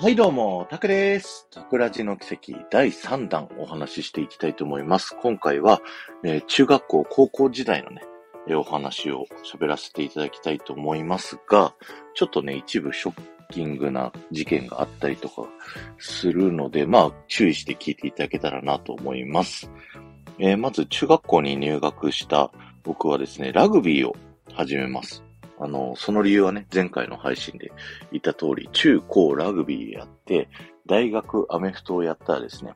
はいどうも、タクです。タクラジの奇跡第3弾お話ししていきたいと思います。今回は、えー、中学校、高校時代のね、えー、お話を喋らせていただきたいと思いますが、ちょっとね、一部ショッキングな事件があったりとかするので、まあ、注意して聞いていただけたらなと思います。えー、まず、中学校に入学した僕はですね、ラグビーを始めます。あの、その理由はね、前回の配信で言った通り、中高ラグビーやって、大学アメフトをやったらですね、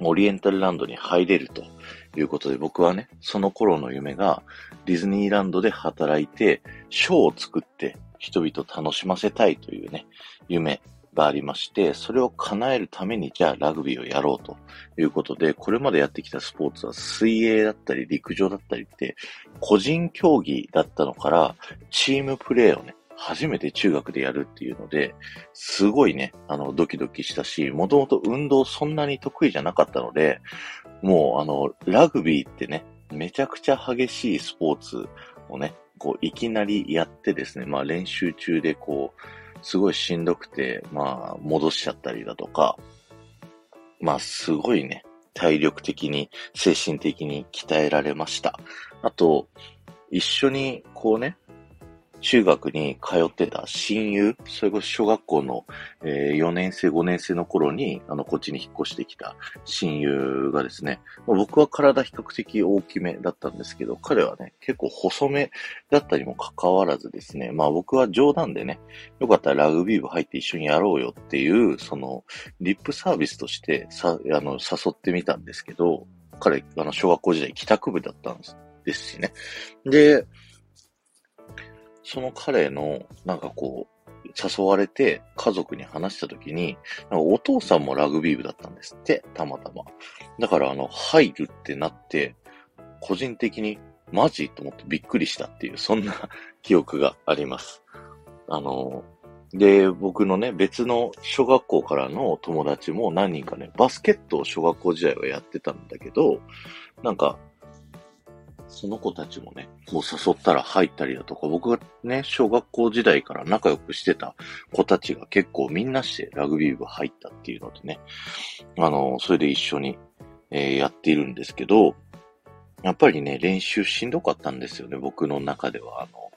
オリエンタルランドに入れるということで、僕はね、その頃の夢がディズニーランドで働いて、ショーを作って人々楽しませたいというね、夢がありまして、それを叶えるために、じゃあラグビーをやろうということで、これまでやってきたスポーツは水泳だったり陸上だったりって、個人競技だったのから、チームプレーをね、初めて中学でやるっていうので、すごいね、あの、ドキドキしたし、もともと運動そんなに得意じゃなかったので、もう、あの、ラグビーってね、めちゃくちゃ激しいスポーツをね、こう、いきなりやってですね、まあ練習中でこう、すごいしんどくて、まあ、戻しちゃったりだとか、まあ、すごいね、体力的に、精神的に鍛えられました。あと、一緒に、こうね、中学に通ってた親友、それこそ小学校の、えー、4年生、5年生の頃に、あの、こっちに引っ越してきた親友がですね、僕は体比較的大きめだったんですけど、彼はね、結構細めだったにもかかわらずですね、まあ僕は冗談でね、よかったらラグビー部入って一緒にやろうよっていう、その、リップサービスとしてさ、あの、誘ってみたんですけど、彼、あの、小学校時代帰宅部だったんですですしね。で、その彼の、なんかこう、誘われて家族に話した時に、なんかお父さんもラグビー部だったんですって、たまたま。だからあの、入るってなって、個人的にマジと思ってびっくりしたっていう、そんな 記憶があります。あの、で、僕のね、別の小学校からの友達も何人かね、バスケットを小学校時代はやってたんだけど、なんか、その子たちもね、こう誘ったら入ったりだとか、僕がね、小学校時代から仲良くしてた子たちが結構みんなしてラグビー部入ったっていうのでね、あの、それで一緒に、えー、やっているんですけど、やっぱりね、練習しんどかったんですよね、僕の中では。あの、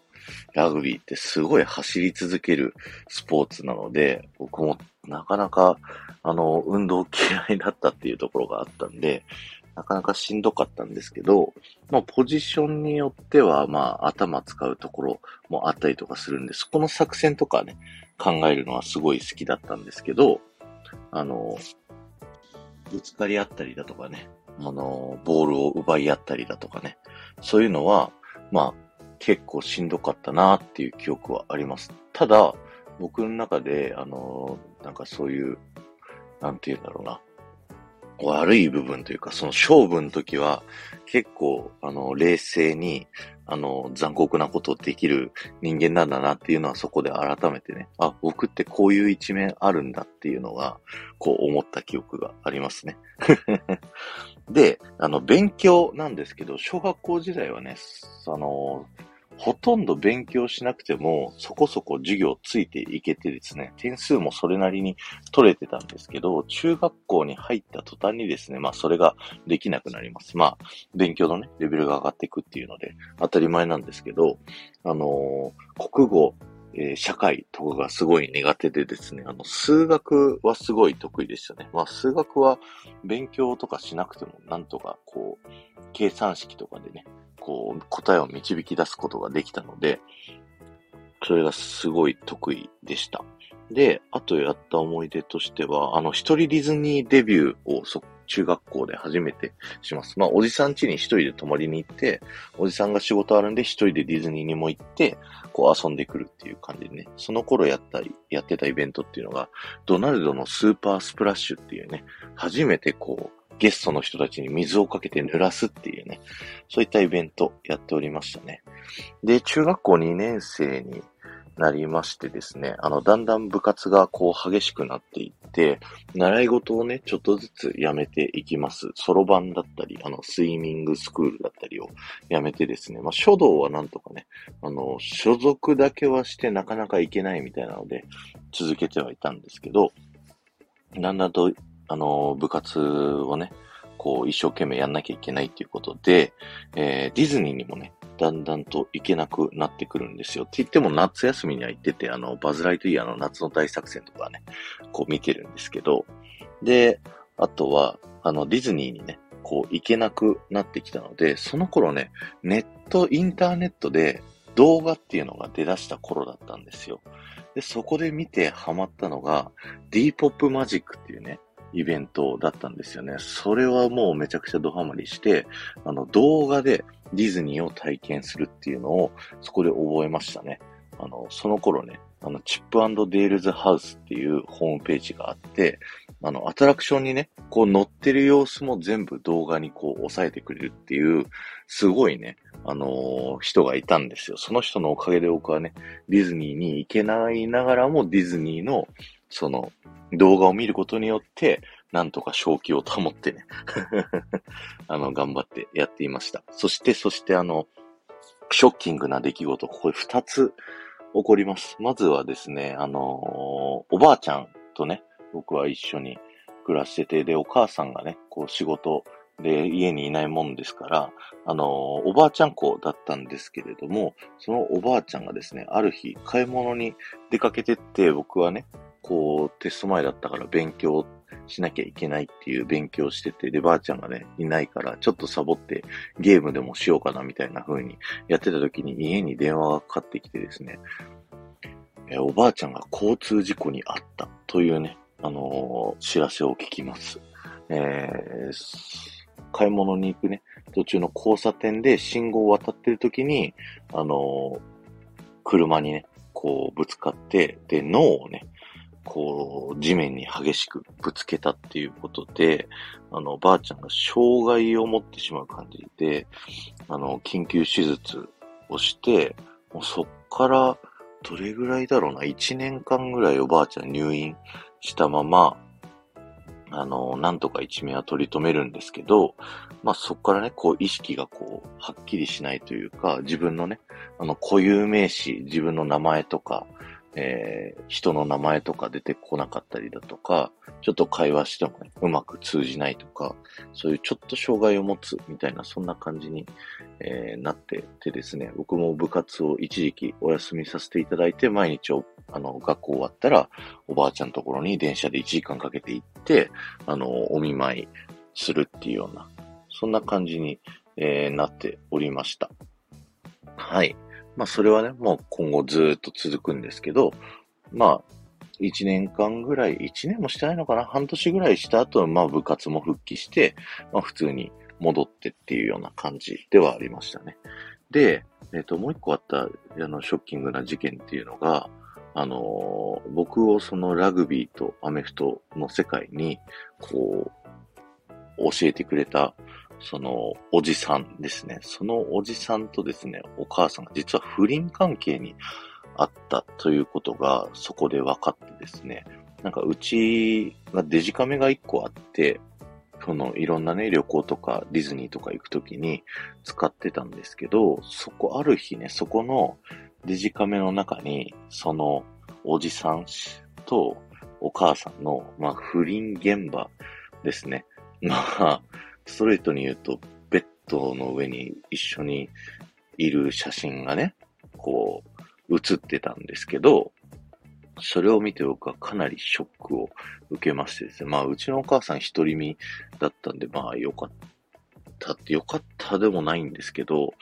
ラグビーってすごい走り続けるスポーツなので、僕もなかなか、あの、運動嫌いだったっていうところがあったんで、なかなかしんどかったんですけど、まあ、ポジションによっては、まあ、頭使うところもあったりとかするんで、そこの作戦とかね、考えるのはすごい好きだったんですけど、あの、ぶつかり合ったりだとかね、あの、ボールを奪い合ったりだとかね、そういうのは、まあ、結構しんどかったなっていう記憶はあります。ただ、僕の中で、あの、なんかそういう、なんて言うんだろうな、悪い部分というか、その勝負の時は、結構、あの、冷静に、あの、残酷なことをできる人間なんだなっていうのはそこで改めてね、あ、僕ってこういう一面あるんだっていうのが、こう思った記憶がありますね。で、あの、勉強なんですけど、小学校時代はね、あの、ほとんど勉強しなくても、そこそこ授業ついていけてですね、点数もそれなりに取れてたんですけど、中学校に入った途端にですね、まあそれができなくなります。まあ、勉強のね、レベルが上がっていくっていうので、当たり前なんですけど、あのー、国語、えー、社会とかがすごい苦手でですね、あの、数学はすごい得意でしたね。まあ、数学は勉強とかしなくても、なんとか、こう、計算式とかでね、こう、答えを導き出すことができたので、それがすごい得意でした。で、あとやった思い出としては、あの、一人ディズニーデビューを、中学校で初めてします。まあ、おじさん家に一人で泊まりに行って、おじさんが仕事あるんで一人でディズニーにも行って、こう遊んでくるっていう感じでね、その頃やったり、やってたイベントっていうのが、ドナルドのスーパースプラッシュっていうね、初めてこう、ゲストの人たちに水をかけて濡らすっていうね、そういったイベントやっておりましたね。で、中学校2年生になりましてですね、あの、だんだん部活がこう激しくなっていって、習い事をね、ちょっとずつやめていきます。そろばんだったり、あの、スイミングスクールだったりをやめてですね、まあ、書道はなんとかね、あの、所属だけはしてなかなかいけないみたいなので、続けてはいたんですけど、だんだんと、あの、部活をね、こう、一生懸命やんなきゃいけないっていうことで、えー、ディズニーにもね、だんだんと行けなくなってくるんですよ。って言っても夏休みには行ってて、あの、バズ・ライトイヤーの夏の大作戦とかね、こう見てるんですけど、で、あとは、あの、ディズニーにね、こう行けなくなってきたので、その頃ね、ネット、インターネットで動画っていうのが出だした頃だったんですよ。で、そこで見てハマったのが、D ポップマジックっていうね、イベントだったんですよね。それはもうめちゃくちゃドハマりして、あの動画でディズニーを体験するっていうのをそこで覚えましたね。あの、その頃ね、あの、チップデールズハウスっていうホームページがあって、あの、アトラクションにね、こう乗ってる様子も全部動画にこう押さえてくれるっていう、すごいね、あのー、人がいたんですよ。その人のおかげで僕はね、ディズニーに行けないながらもディズニーの、その、動画を見ることによって、なんとか正気を保ってね あの、頑張ってやっていました。そして、そしてあの、ショッキングな出来事、ここ二つ起こります。まずはですね、あの、おばあちゃんとね、僕は一緒に暮らしてて、で、お母さんがね、こう仕事で家にいないもんですから、あの、おばあちゃん子だったんですけれども、そのおばあちゃんがですね、ある日買い物に出かけてって、僕はね、こう、テスト前だったから勉強しなきゃいけないっていう勉強してて、で、ばあちゃんがね、いないから、ちょっとサボってゲームでもしようかなみたいな風にやってた時に家に電話がかかってきてですね、えおばあちゃんが交通事故に遭ったというね、あのー、知らせを聞きます。えー、買い物に行くね、途中の交差点で信号を渡ってる時に、あのー、車にね、こうぶつかって、で、脳をね、こう、地面に激しくぶつけたっていうことで、あの、ばあちゃんが障害を持ってしまう感じで、あの、緊急手術をして、もうそっから、どれぐらいだろうな、1年間ぐらいおばあちゃん入院したまま、あの、なんとか一命は取り留めるんですけど、まあそこからね、こう意識がこう、はっきりしないというか、自分のね、あの固有名詞、自分の名前とか、えー、人の名前とか出てこなかったりだとか、ちょっと会話してもね、うまく通じないとか、そういうちょっと障害を持つみたいな、そんな感じに、えー、なっててですね、僕も部活を一時期お休みさせていただいて、毎日あの、学校終わったら、おばあちゃんのところに電車で1時間かけて行って、あの、お見舞いするっていうような、そんな感じに、えー、なっておりました。はい。まあそれはね、もう今後ずっと続くんですけど、まあ、1年間ぐらい、1年もしてないのかな？半年ぐらいした後、まあ部活も復帰して、まあ普通に戻ってっていうような感じではありましたね。で、えっ、ー、と、もう一個あった、あの、ショッキングな事件っていうのが、あのー、僕をそのラグビーとアメフトの世界に、こう、教えてくれた、その、おじさんですね。そのおじさんとですね、お母さんが実は不倫関係にあったということが、そこで分かってですね、なんかうちがデジカメが一個あって、そのいろんなね、旅行とかディズニーとか行くときに使ってたんですけど、そこある日ね、そこのデジカメの中に、そのおじさんとお母さんの、まあ、不倫現場ですね。まあ、ストレートに言うと、ベッドの上に一緒にいる写真がね、こう、写ってたんですけど、それを見て僕はかなりショックを受けましてですね。まあ、うちのお母さん一人身だったんで、まあ、よかったって、よかったでもないんですけど、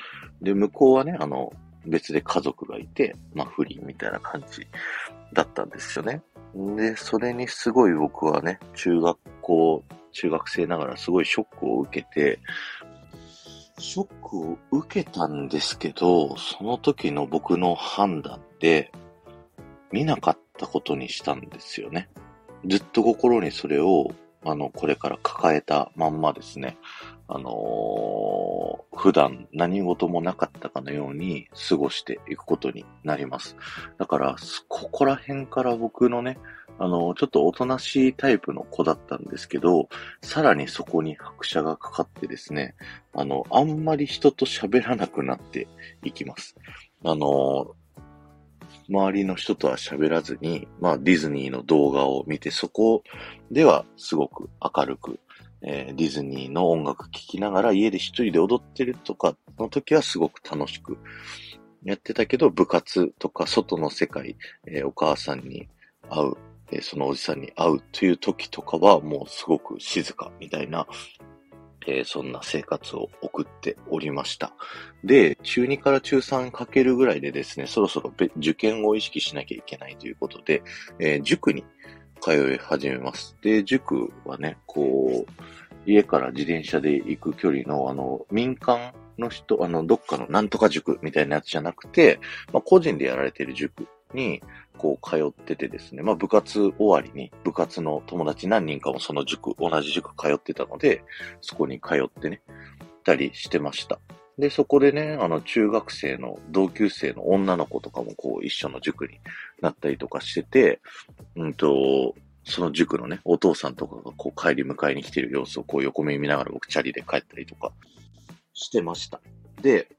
で、向こうはね、あの、別で家族がいて、まあ、不倫みたいな感じだったんですよね。で、それにすごい僕はね、中学校中学生ながらすごいショックを受けて、ショックを受けたんですけど、その時の僕の判断で、見なかったことにしたんですよね。ずっと心にそれをあの、これから抱えたまんまですね、あのー、普段何事もなかったかのように過ごしていくことになります。だから、ここら辺から僕のね、あの、ちょっとおとなしいタイプの子だったんですけど、さらにそこに拍車がかかってですね、あの、あんまり人と喋らなくなっていきます。あの、周りの人とは喋らずに、まあディズニーの動画を見て、そこではすごく明るく、えー、ディズニーの音楽聴きながら家で一人で踊ってるとかの時はすごく楽しくやってたけど、部活とか外の世界、えー、お母さんに会う、えー、そのおじさんに会うという時とかはもうすごく静かみたいなえー、そんな生活を送っておりました。で、中2から中3かけるぐらいでですね、そろそろ受験を意識しなきゃいけないということで、えー、塾に通い始めます。で、塾はね、こう、家から自転車で行く距離の、あの、民間の人、あの、どっかのなんとか塾みたいなやつじゃなくて、まあ、個人でやられてる塾に、こう通っててですね、まあ部活終わりに部活の友達何人かもその塾、同じ塾通ってたので、そこに通ってね、たりしてました。で、そこでね、あの中学生の同級生の女の子とかもこう一緒の塾になったりとかしてて、うんと、その塾のね、お父さんとかがこう帰り迎えに来てる様子をこう横目見ながら僕チャリで帰ったりとかしてました。で、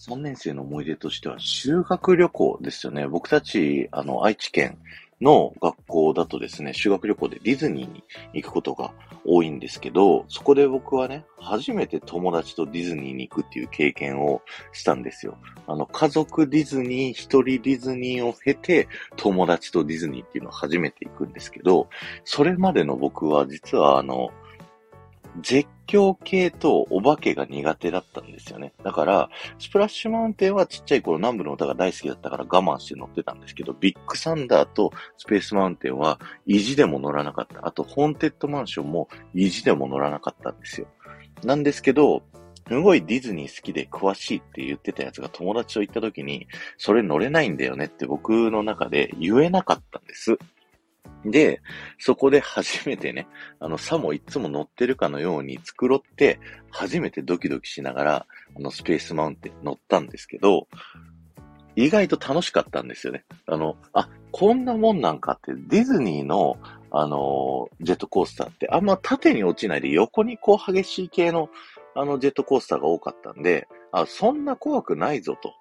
3年生の思い出としては修学旅行ですよね。僕たち、あの、愛知県の学校だとですね、修学旅行でディズニーに行くことが多いんですけど、そこで僕はね、初めて友達とディズニーに行くっていう経験をしたんですよ。あの、家族ディズニー、一人ディズニーを経て、友達とディズニーっていうのを初めて行くんですけど、それまでの僕は実はあの、絶叫系とお化けが苦手だったんですよね。だから、スプラッシュマウンテンはちっちゃい頃南部の歌が大好きだったから我慢して乗ってたんですけど、ビッグサンダーとスペースマウンテンは意地でも乗らなかった。あと、ホーンテッドマンションも意地でも乗らなかったんですよ。なんですけど、すごいディズニー好きで詳しいって言ってたやつが友達と行った時に、それ乗れないんだよねって僕の中で言えなかったんです。で、そこで初めてね、あの、さもいつも乗ってるかのように繕って、初めてドキドキしながら、あの、スペースマウンテン乗ったんですけど、意外と楽しかったんですよね。あの、あ、こんなもんなんかって、ディズニーの、あの、ジェットコースターってあんま縦に落ちないで横にこう激しい系の、あの、ジェットコースターが多かったんで、あ、そんな怖くないぞと。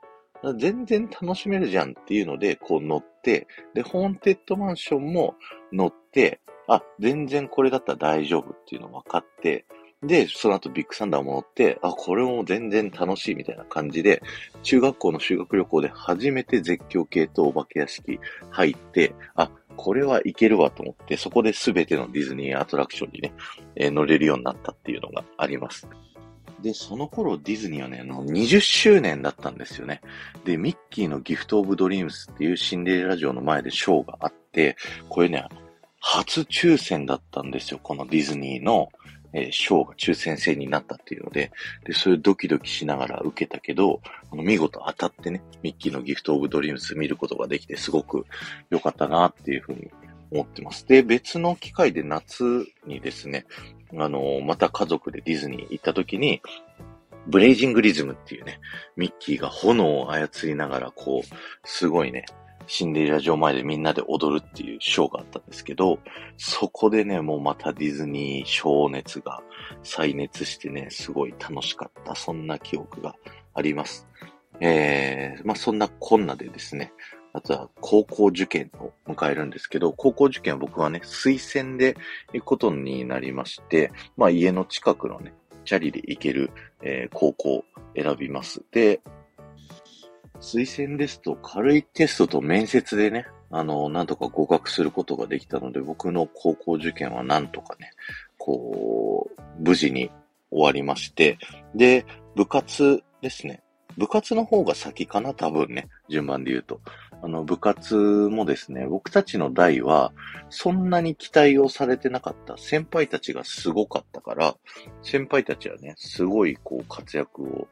全然楽しめるじゃんっていうので、こう乗って、で、ホーンテッドマンションも乗って、あ、全然これだったら大丈夫っていうの分かって、で、その後ビッグサンダーも乗って、あ、これも全然楽しいみたいな感じで、中学校の修学旅行で初めて絶叫系とお化け屋敷入って、あ、これはいけるわと思って、そこで全てのディズニーアトラクションにね、えー、乗れるようになったっていうのがあります。で、その頃ディズニーはね、あの、20周年だったんですよね。で、ミッキーのギフトオブドリームスっていうシンデレラ城の前でショーがあって、これね、初抽選だったんですよ。このディズニーの、えー、ショーが抽選制になったっていうので、で、それドキドキしながら受けたけど、あの見事当たってね、ミッキーのギフトオブドリームス見ることができて、すごく良かったなっていうふうに思ってます。で、別の機会で夏にですね、あの、また家族でディズニー行った時に、ブレイジングリズムっていうね、ミッキーが炎を操りながら、こう、すごいね、シンデレラ城前でみんなで踊るっていうショーがあったんですけど、そこでね、もうまたディズニー小熱が再熱してね、すごい楽しかった、そんな記憶があります。えー、まあそんなこんなでですね、あとは高校受験を迎えるんですけど、高校受験は僕はね、推薦で行くことになりまして、まあ家の近くのね、チャリで行ける、えー、高校を選びます。で、推薦ですと軽いテストと面接でね、あの、なんとか合格することができたので、僕の高校受験はなんとかね、こう、無事に終わりまして、で、部活ですね。部活の方が先かな、多分ね、順番で言うと。あの、部活もですね、僕たちの代は、そんなに期待をされてなかった。先輩たちがすごかったから、先輩たちはね、すごいこう活躍を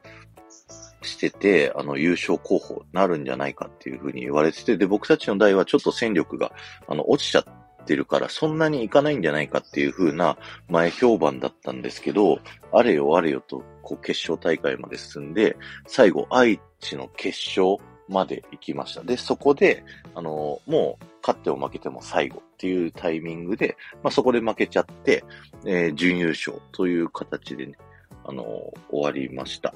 してて、あの、優勝候補になるんじゃないかっていうふうに言われてて、で、僕たちの代はちょっと戦力が、あの、落ちちゃってるからそんなに行かないんじゃないかっていう風な前評判だったんですけど、あれよあれよとこう決勝大会まで進んで、最後愛知の決勝まで行きました。で、そこで、あの、もう勝っても負けても最後っていうタイミングで、まあ、そこで負けちゃって、えー、準優勝という形でね、あの、終わりました。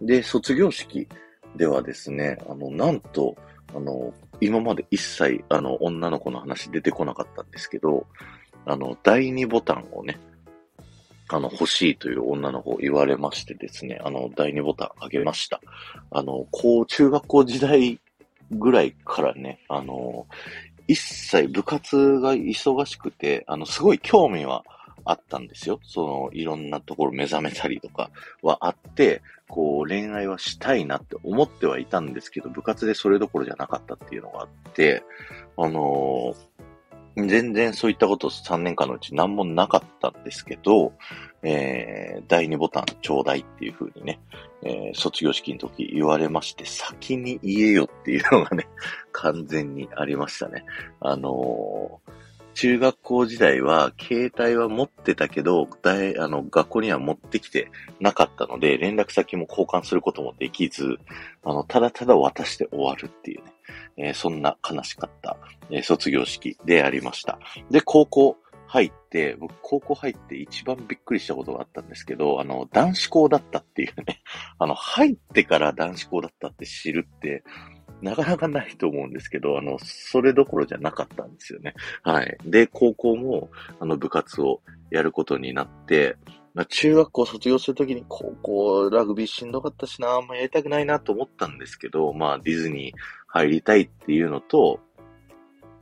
で、卒業式ではですね、あの、なんと、あの、今まで一切、あの、女の子の話出てこなかったんですけど、あの、第2ボタンをね、あの、欲しいという女の子を言われましてですね、あの、第2ボタンあげました。あの、こう、中学校時代ぐらいからね、あの、一切部活が忙しくて、あの、すごい興味はあったんですよ。その、いろんなところ目覚めたりとかはあって、こう、恋愛はしたいなって思ってはいたんですけど、部活でそれどころじゃなかったっていうのがあって、あのー全然そういったこと3年間のうち何もなかったんですけど、えー、第2ボタンちょうだいっていう風にね、えー、卒業式の時言われまして、先に言えよっていうのがね、完全にありましたね。あのー、中学校時代は、携帯は持ってたけど、大、あの、学校には持ってきてなかったので、連絡先も交換することもできず、あの、ただただ渡して終わるっていうね。えー、そんな悲しかった、えー、卒業式でありました。で、高校入って、僕高校入って一番びっくりしたことがあったんですけど、あの、男子校だったっていうね、あの、入ってから男子校だったって知るって、なかなかないと思うんですけど、あの、それどころじゃなかったんですよね。はい。で、高校も、あの、部活をやることになって、まあ、中学校卒業するときに高校ラグビーしんどかったしな、あんまやりたくないなと思ったんですけど、まあディズニー入りたいっていうのと、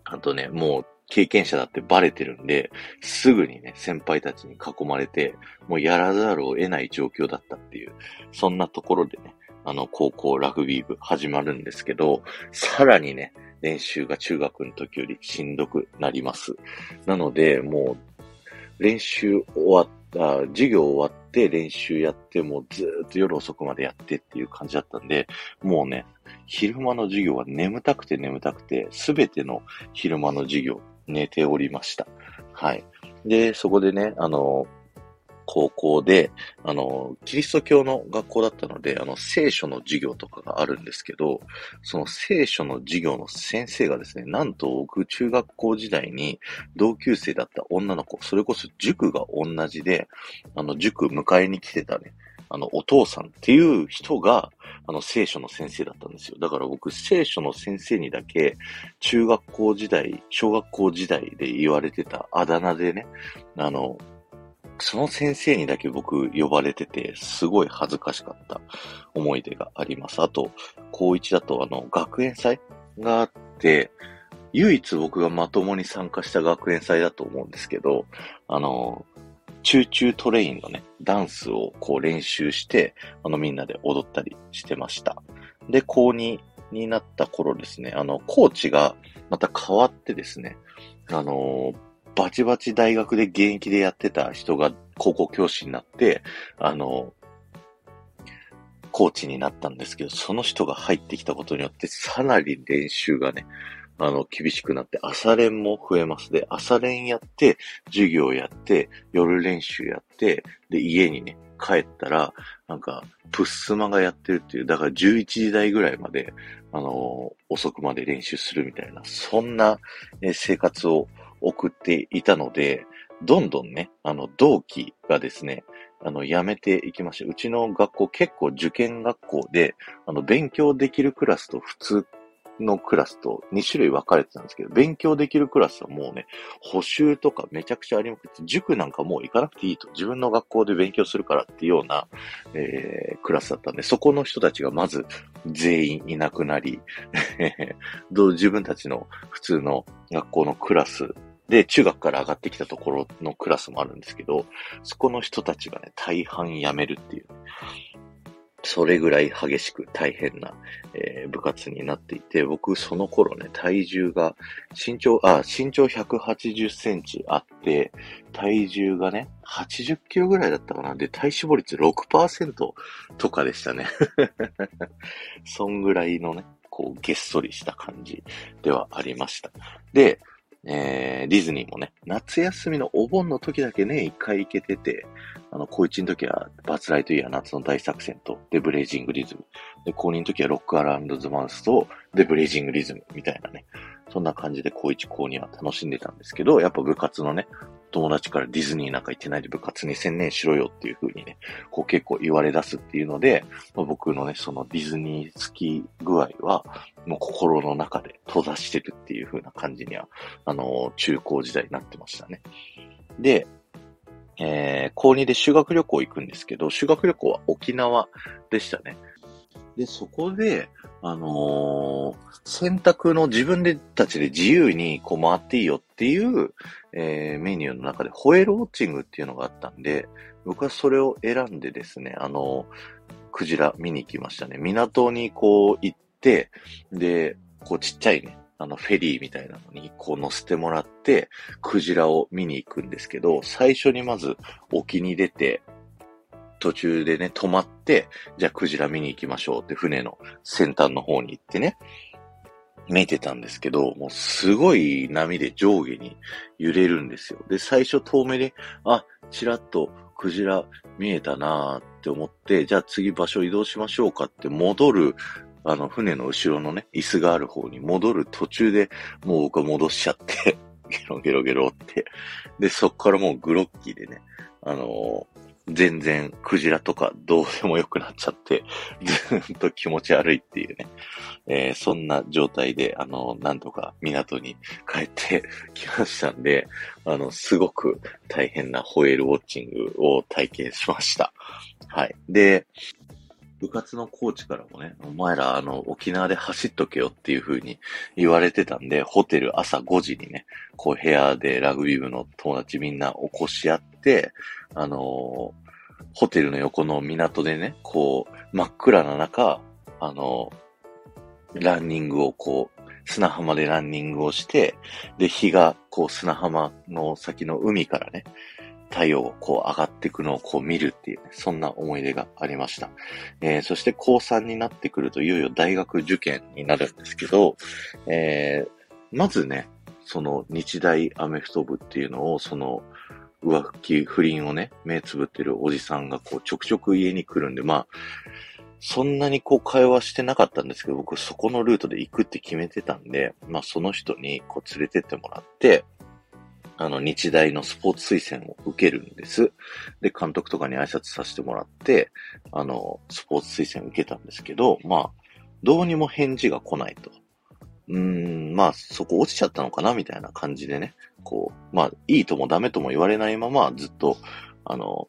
あとね、もう経験者だってバレてるんで、すぐにね、先輩たちに囲まれて、もうやらざるを得ない状況だったっていう、そんなところでね、あの、高校ラグビー部始まるんですけど、さらにね、練習が中学の時よりしんどくなります。なので、もう、練習終わっあ授業終わって練習やって、もうずっと夜遅くまでやってっていう感じだったんで、もうね、昼間の授業は眠たくて眠たくて、すべての昼間の授業寝ておりました。はい。で、そこでね、あの、高校で、あの、キリスト教の学校だったので、あの、聖書の授業とかがあるんですけど、その聖書の授業の先生がですね、なんと僕、中学校時代に同級生だった女の子、それこそ塾が同じで、あの、塾迎えに来てたね、あの、お父さんっていう人が、あの、聖書の先生だったんですよ。だから僕、聖書の先生にだけ、中学校時代、小学校時代で言われてたあだ名でね、あの、その先生にだけ僕呼ばれてて、すごい恥ずかしかった思い出があります。あと、高一だとあの、学園祭があって、唯一僕がまともに参加した学園祭だと思うんですけど、あの、チューチュートレインのね、ダンスをこう練習して、あのみんなで踊ったりしてました。で、高2になった頃ですね、あの、コーチがまた変わってですね、あのバチバチ大学で現役でやってた人が高校教師になって、あの、コーチになったんですけど、その人が入ってきたことによって、さらに練習がね、あの、厳しくなって、朝練も増えます。で、朝練やって、授業やって、夜練習やって、で、家にね、帰ったら、なんか、プッスマがやってるっていう、だから11時台ぐらいまで、あの遅くまで練習するみたいな、そんな、え生活を送っていたので、どんどんね、あの、同期がですね、あの、辞めていきました。うちの学校結構受験学校で、あの、勉強できるクラスと普通のクラスと2種類分かれてたんですけど、勉強できるクラスはもうね、補習とかめちゃくちゃありまくって、塾なんかもう行かなくていいと、自分の学校で勉強するからっていうような、えー、クラスだったんで、そこの人たちがまず全員いなくなり、自分たちの普通の学校のクラスで、中学から上がってきたところのクラスもあるんですけど、そこの人たちがね、大半辞めるっていう。それぐらい激しく大変な、えー、部活になっていて、僕その頃ね、体重が、身長、あ、身長180センチあって、体重がね、80キロぐらいだったかな。で、体脂肪率6%とかでしたね。そんぐらいのね、こう、げっそりした感じではありました。で、えー、ディズニーもね、夏休みのお盆の時だけね、一回行けてて、あの、高一の時はバツライトイヤー夏の大作戦と、でブレイジングリズム。で、高2の時はロックアラウンドズマウスと、でブレイジングリズムみたいなね。そんな感じで高一、高2は楽しんでたんですけど、やっぱ部活のね、友達からディズニーなんか行ってないで部活に専念しろよっていう風にね、こう結構言われ出すっていうので、ま、僕のね、そのディズニー好き具合は、もう心の中で閉ざしてるっていう風な感じには、あのー、中高時代になってましたね。で、えー、高2で修学旅行行くんですけど、修学旅行は沖縄でしたね。で、そこで、あのー、選択の自分でたちで自由にこう回っていいよっていう、えー、メニューの中でホエールウォッチングっていうのがあったんで、僕はそれを選んでですね、あのー、クジラ見に行きましたね。港にこう行って、で、こうちっちゃいね、あの、フェリーみたいなのに、こう乗せてもらって、クジラを見に行くんですけど、最初にまず沖に出て、途中でね、止まって、じゃあクジラ見に行きましょうって船の先端の方に行ってね、見てたんですけど、もうすごい波で上下に揺れるんですよ。で、最初遠目で、あ、ちらっとクジラ見えたなーって思って、じゃあ次場所移動しましょうかって戻るあの、船の後ろのね、椅子がある方に戻る途中で、もう僕は戻しちゃって ゲロゲロゲロって。で、そっからもうグロッキーでね、あの、全然クジラとかどうでもよくなっちゃって、ずっと気持ち悪いっていうね、えー、そんな状態で、あの、なんとか港に帰ってきましたんで、あの、すごく大変なホエールウォッチングを体験しました。はい。で、部活のコーチからもね、お前らあの、沖縄で走っとけよっていう風に言われてたんで、ホテル朝5時にね、こう部屋でラグビー部の友達みんな起こし合ってて、あのー、ホテルの横の港でね、こう、真っ暗な中、あのー、ランニングをこう、砂浜でランニングをして、で、日がこう砂浜の先の海からね、太陽がこう上がっていくのをこう見るっていうね、そんな思い出がありました。えー、そして高3になってくるといよいよ大学受験になるんですけど、えー、まずね、その日大アメフト部っていうのを、その浮気、不倫をね、目つぶってるおじさんがこうちょくちょく家に来るんで、まあ、そんなにこう会話してなかったんですけど、僕そこのルートで行くって決めてたんで、まあその人にこう連れてってもらって、あの、日大のスポーツ推薦を受けるんです。で、監督とかに挨拶させてもらって、あの、スポーツ推薦受けたんですけど、まあ、どうにも返事が来ないと。うーん、まあ、そこ落ちちゃったのかなみたいな感じでね、こう、まあ、いいともダメとも言われないまま、ずっと、あの、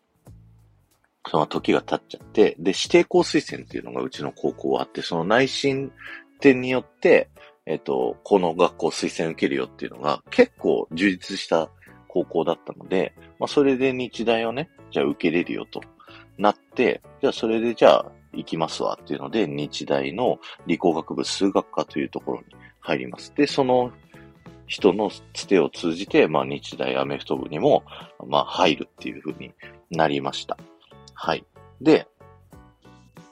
その時が経っちゃって、で、指定校推薦っていうのがうちの高校はあって、その内申点によって、えっ、と、この学校推薦受けるよっていうのが結構充実した高校だったので、まあそれで日大をね、じゃあ受けれるよとなって、じゃあそれでじゃあ行きますわっていうので、日大の理工学部数学科というところに入ります。で、その人のつてを通じて、まあ日大アメフト部にも、まあ入るっていう風になりました。はい。で、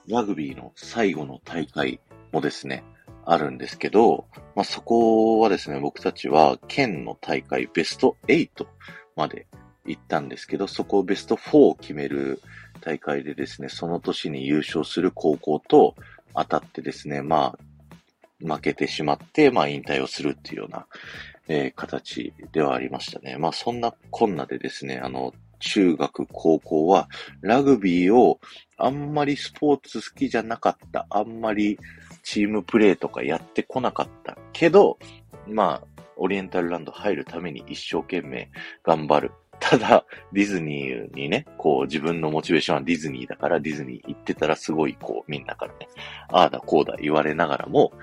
ラグビーの最後の大会もですね、あるんですけど、まあ、そこはですね、僕たちは県の大会ベスト8まで行ったんですけど、そこをベスト4を決める大会でですね、その年に優勝する高校と当たってですね、まあ、負けてしまって、まあ、引退をするっていうような、えー、形ではありましたね。まあ、そんなこんなでですね、あの、中学、高校は、ラグビーをあんまりスポーツ好きじゃなかった、あんまりチームプレーとかやってこなかったけど、まあ、オリエンタルランド入るために一生懸命頑張る。ただ、ディズニーにね、こう自分のモチベーションはディズニーだからディズニー行ってたらすごいこうみんなからね、ああだこうだ言われながらも、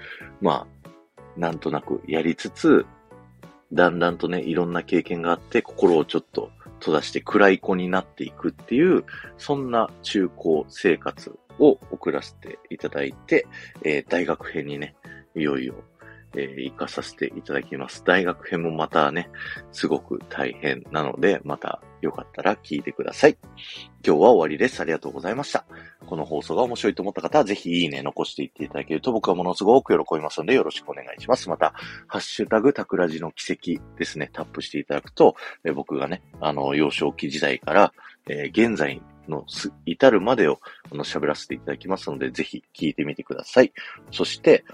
まあ、なんとなくやりつつ、だんだんとね、いろんな経験があって心をちょっと閉ざして暗い子になっていくっていう、そんな中高生活を送らせていただいて、えー、大学編にね、いよいよえー、行かさせていただきます。大学編もまたね、すごく大変なので、またよかったら聞いてください。今日は終わりです。ありがとうございました。この放送が面白いと思った方は、ぜひいいね残していっていただけると僕はものすごく喜びますので、よろしくお願いします。また、ハッシュタグタクラジの奇跡ですね、タップしていただくと、え僕がね、あの、幼少期時代から、えー、現在の至るまでをあの喋らせていただきますので、ぜひ聞いてみてください。そして、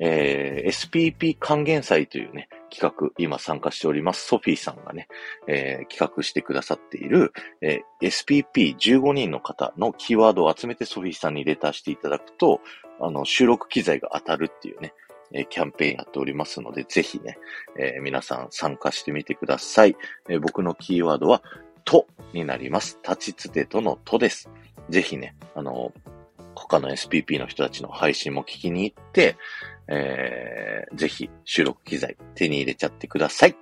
えー、SPP 還元祭というね、企画、今参加しております、ソフィーさんがね、えー、企画してくださっている、えー、SPP15 人の方のキーワードを集めてソフィーさんにレターしていただくと、あの、収録機材が当たるっていうね、えキャンペーンやっておりますので、ぜひね、えー、皆さん参加してみてください。えー、僕のキーワードは、とになります。立ちつてとのとです。ぜひね、あの、他の SPP の人たちの配信も聞きに行って、えー、ぜひ収録機材手に入れちゃってください。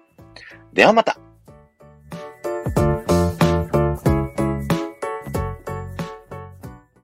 ではまた